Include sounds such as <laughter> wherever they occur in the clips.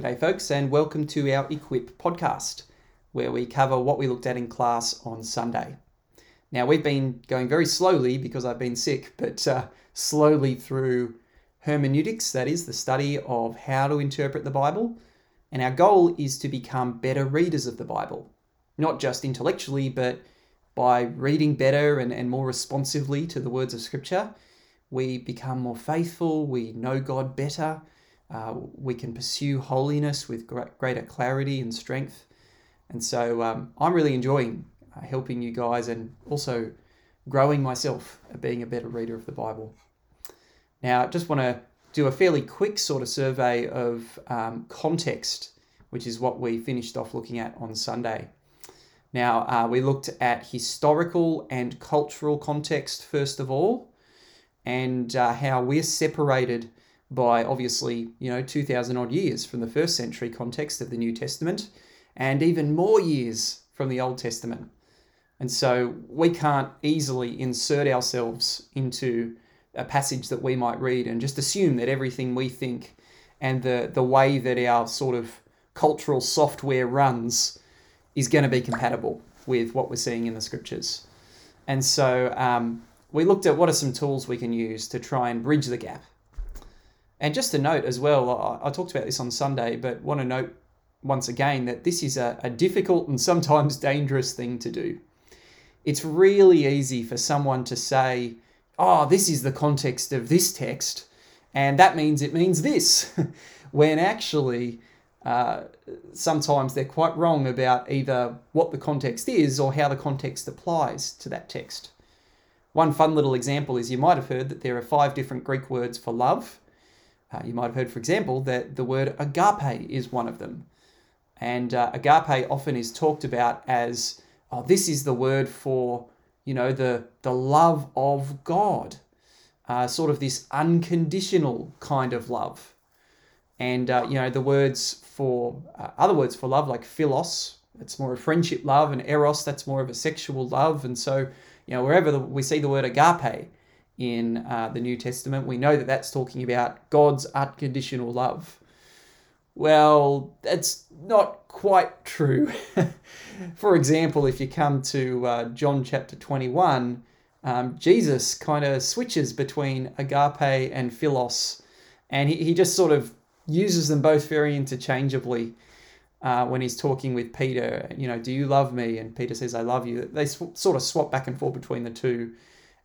G'day, folks, and welcome to our Equip podcast, where we cover what we looked at in class on Sunday. Now, we've been going very slowly because I've been sick, but uh, slowly through hermeneutics, that is, the study of how to interpret the Bible. And our goal is to become better readers of the Bible, not just intellectually, but by reading better and, and more responsively to the words of Scripture. We become more faithful, we know God better uh, we can pursue holiness with greater clarity and strength. And so um, I'm really enjoying uh, helping you guys and also growing myself at being a better reader of the Bible. Now, I just want to do a fairly quick sort of survey of um, context, which is what we finished off looking at on Sunday. Now, uh, we looked at historical and cultural context first of all, and uh, how we're separated by obviously, you know, 2,000 odd years from the first century context of the New Testament and even more years from the Old Testament. And so we can't easily insert ourselves into a passage that we might read and just assume that everything we think and the, the way that our sort of cultural software runs is going to be compatible with what we're seeing in the scriptures. And so um, we looked at what are some tools we can use to try and bridge the gap and just to note as well, I, I talked about this on Sunday, but want to note once again that this is a, a difficult and sometimes <laughs> dangerous thing to do. It's really easy for someone to say, oh, this is the context of this text, and that means it means this, <laughs> when actually, uh, sometimes they're quite wrong about either what the context is or how the context applies to that text. One fun little example is you might have heard that there are five different Greek words for love. Uh, you might have heard, for example, that the word agape is one of them. And uh, agape often is talked about as, oh, this is the word for, you know, the, the love of God, uh, sort of this unconditional kind of love. And, uh, you know, the words for, uh, other words for love, like philos, it's more a friendship love, and eros, that's more of a sexual love. And so, you know, wherever we see the word agape, in uh, the New Testament, we know that that's talking about God's unconditional love. Well, that's not quite true. <laughs> For example, if you come to uh, John chapter 21, um, Jesus kind of switches between agape and philos, and he, he just sort of uses them both very interchangeably. Uh, when he's talking with Peter, you know, do you love me? And Peter says, I love you. They sw- sort of swap back and forth between the two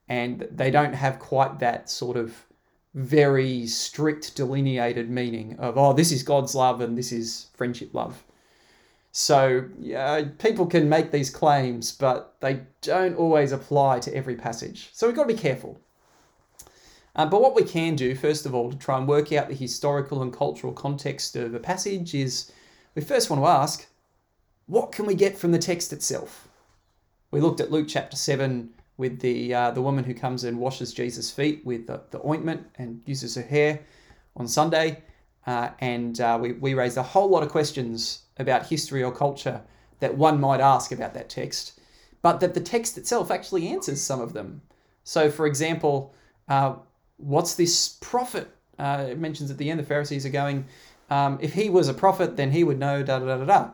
and they don't have quite that sort of very strict delineated meaning of oh this is god's love and this is friendship love. So yeah, people can make these claims but they don't always apply to every passage. So we've got to be careful. Uh, but what we can do first of all to try and work out the historical and cultural context of a passage is we first want to ask what can we get from the text itself? We looked at luke chapter 7 with the uh, the woman who comes and washes Jesus' feet with the, the ointment and uses her hair on Sunday. Uh, and uh, we, we raised a whole lot of questions about history or culture that one might ask about that text, but that the text itself actually answers some of them. So, for example, uh, what's this prophet? Uh, it mentions at the end the Pharisees are going, um, if he was a prophet, then he would know da da da da da.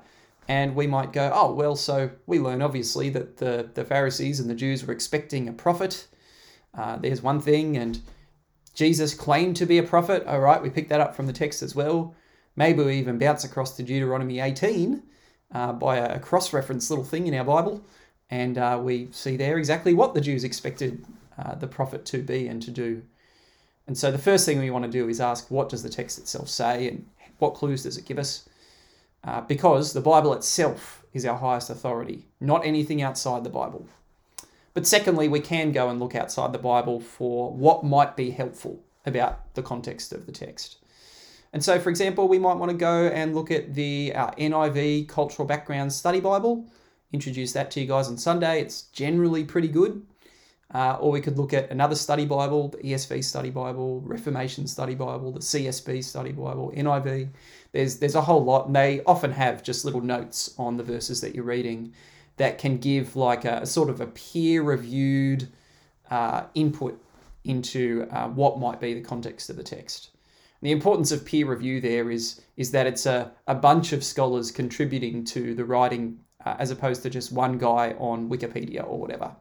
And we might go, oh, well, so we learn obviously that the, the Pharisees and the Jews were expecting a prophet. Uh, there's one thing, and Jesus claimed to be a prophet. All right, we pick that up from the text as well. Maybe we even bounce across to Deuteronomy 18 uh, by a cross reference little thing in our Bible, and uh, we see there exactly what the Jews expected uh, the prophet to be and to do. And so the first thing we want to do is ask, what does the text itself say, and what clues does it give us? Uh, because the Bible itself is our highest authority, not anything outside the Bible. But secondly, we can go and look outside the Bible for what might be helpful about the context of the text. And so, for example, we might want to go and look at the uh, NIV Cultural Background Study Bible. Introduce that to you guys on Sunday. It's generally pretty good. Uh, or we could look at another study Bible, the ESV Study Bible, Reformation Study Bible, the CSB Study Bible, NIV. There's there's a whole lot, and they often have just little notes on the verses that you're reading that can give like a, a sort of a peer-reviewed uh, input into uh, what might be the context of the text. The importance of peer review there is, is that it's a, a bunch of scholars contributing to the writing uh, as opposed to just one guy on Wikipedia or whatever.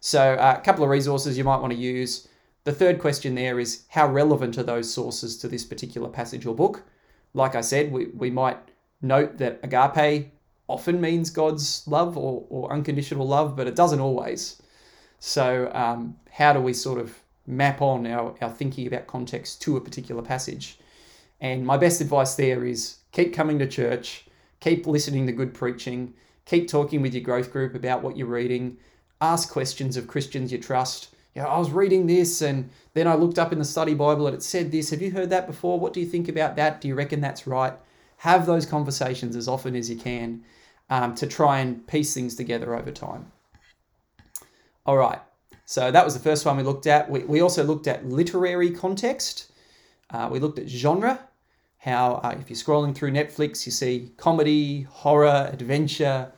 So, uh, a couple of resources you might want to use. The third question there is how relevant are those sources to this particular passage or book? Like I said, we, we might note that agape often means God's love or, or unconditional love, but it doesn't always. So, um, how do we sort of map on our, our thinking about context to a particular passage? And my best advice there is keep coming to church, keep listening to good preaching, keep talking with your growth group about what you're reading, ask questions of Christians you trust. You know, I was reading this and then I looked up in the study Bible and it said this. Have you heard that before? What do you think about that? Do you reckon that's right? Have those conversations as often as you can um, to try and piece things together over time. All right, so that was the first one we looked at. We, we also looked at literary context. Uh, we looked at genre, how uh, if you're scrolling through Netflix, you see comedy, horror, adventure,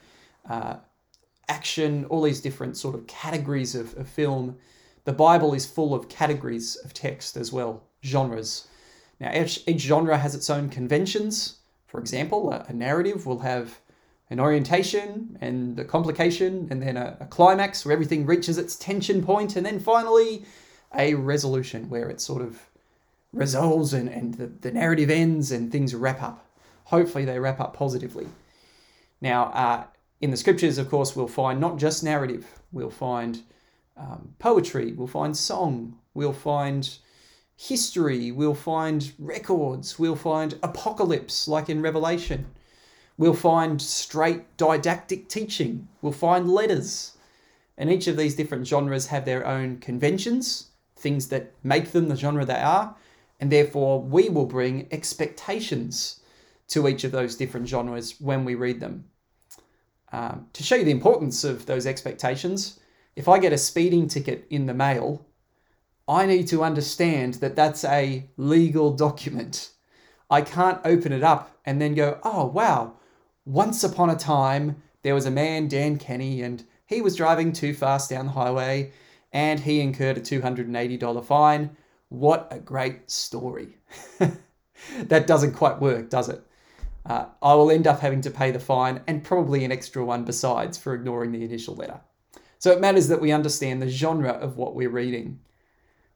uh, action, all these different sort of categories of, of film. The Bible is full of categories of text as well, genres. Now, each, each genre has its own conventions. For example, a, a narrative will have an orientation and a complication, and then a, a, climax where everything reaches its tension point, and then finally a resolution where it sort of resolves and, and the, the narrative ends and things wrap up. Hopefully, they wrap up positively. Now, uh, in the scriptures, of course, we'll find not just narrative, we'll find um, poetry, we'll find song, we'll find history, we'll find records, we'll find apocalypse, like in Revelation We'll find straight didactic teaching. We'll find letters. And each of these different genres have their own conventions, things that make them the genre they are. And therefore, we will bring expectations to each of those different genres when we read them. Um, to show you the importance of those expectations, if I get a speeding ticket in the mail, I need to understand that that's a legal document. I can't open it up and then go, oh, wow, once upon a time, there was a man, Dan Kenny, and he was driving too fast down the highway and he incurred a $280 fine. What a great story. <laughs> that doesn't quite work, does it? Uh, I will end up having to pay the fine and probably an extra one besides for ignoring the initial letter. So it matters that we understand the genre of what we're reading.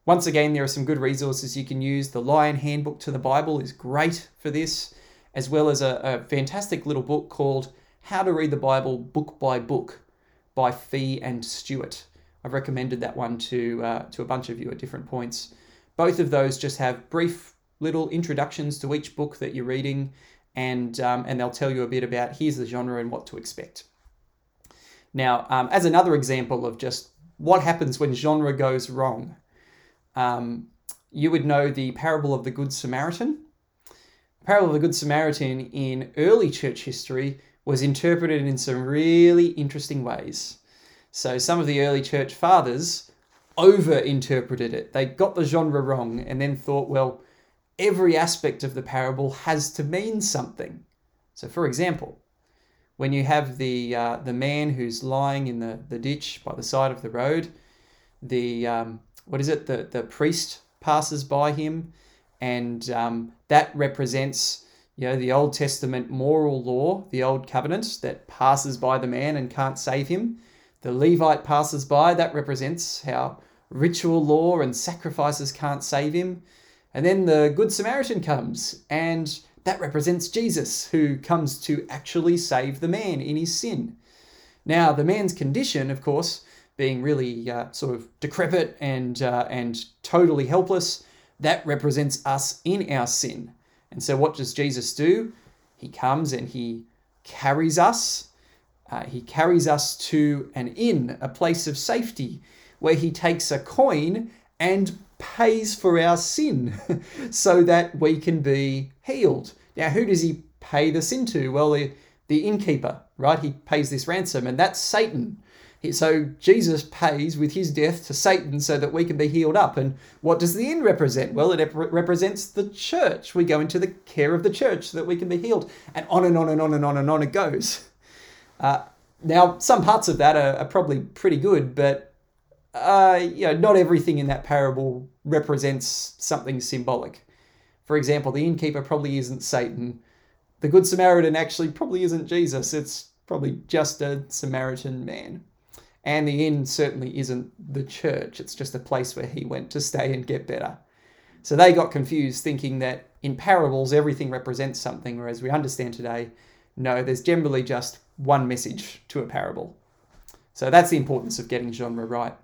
Once again, there are some good resources you can use. The Lion Handbook to the Bible is great for this as well as a, a fantastic little book called How to Read the Bible Book by Book by Fee and Stuart. I've recommended that one to uh, to a bunch of you at different points. Both of those just have brief little introductions to each book that you're reading, and um, and they'll tell you a bit about here's the genre and what to expect. Now, um, as another example of just what happens when genre goes wrong, um, you would know the parable of the Good Samaritan The parable of the Good Samaritan in early church history was interpreted in some really interesting ways. So some of the early church fathers over interpreted it. They got the genre wrong and then thought, well, every aspect of the parable has to mean something. So, for example, when you have the uh, the man who's lying in the, the ditch by the side of the road, the um, what is it? The the priest passes by him and um, that represents you know the Old Testament moral law, the Old Covenant that passes by the man and can't save him. The Levite passes by, that represents how ritual law and sacrifices can't save him. And then the Good Samaritan comes, and that represents Jesus, who comes to actually save the man in his sin. Now, the man's condition, of course, being really uh, sort of decrepit and uh, and totally helpless, that represents us in our sin. And so, what does Jesus do? He comes and he carries us. Uh, he carries us to an inn, a place of safety, where he takes a coin and pays for our sin <laughs> so that we can be healed. Now, who does he pay the sin to? Well, the, the innkeeper, right? He pays this ransom, and that's Satan. So Jesus pays with his death to Satan so that we can be healed up. And what does the inn represent? Well, it represents the church. We go into the care of the church so that we can be healed. And on and on and on and on and on it goes. Uh, now, some parts of that are, are probably pretty good, but uh, you know, not everything in that parable represents something symbolic. For example, the innkeeper probably isn't Satan. The Good Samaritan actually probably isn't Jesus. It's probably just a Samaritan man. And the inn certainly isn't the church. It's just a place where he went to stay and get better. So they got confused, thinking that in parables everything represents something, whereas we understand today, no, there's generally just one message to a parable. So that's the importance of getting genre right.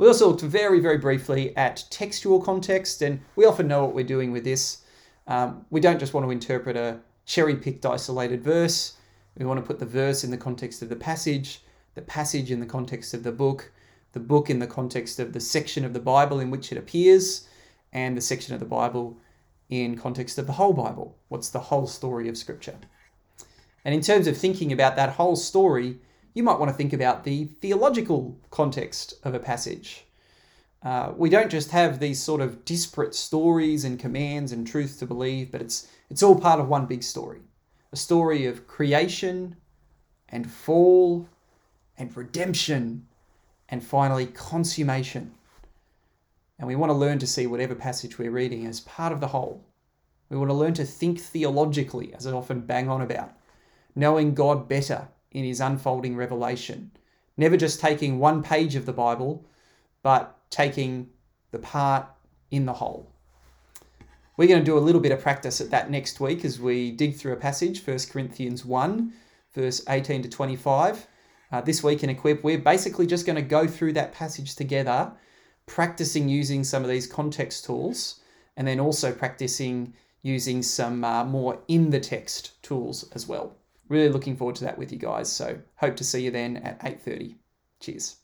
We also looked very, very briefly at textual context, and we often know what we're doing with this. Um, we don't just want to interpret a cherry picked isolated verse, we want to put the verse in the context of the passage, the passage in the context of the book, the book in the context of the section of the Bible in which it appears, and the section of the Bible in context of the whole Bible. What's the whole story of Scripture? And in terms of thinking about that whole story, you might want to think about the theological context of a passage. Uh, we don't just have these sort of disparate stories and commands and truth to believe, but it's it's all part of one big story. A story of creation and fall and redemption and finally consummation. And we want to learn to see whatever passage we're reading as part of the whole. We want to learn to think theologically, as I often bang on about, knowing God better in his unfolding revelation. Never just taking one page of the Bible, but taking the part in the whole. We're going to do a little bit of practice at that next week as we dig through a passage, 1 Corinthians 1, verse 18 to 25. Uh, this week in Equip, we're basically just going to go through that passage together, practicing using some of these context tools, and then also practicing using some uh, more in the text tools as well really looking forward to that with you guys. So hope to see you then at 8:30. Cheers.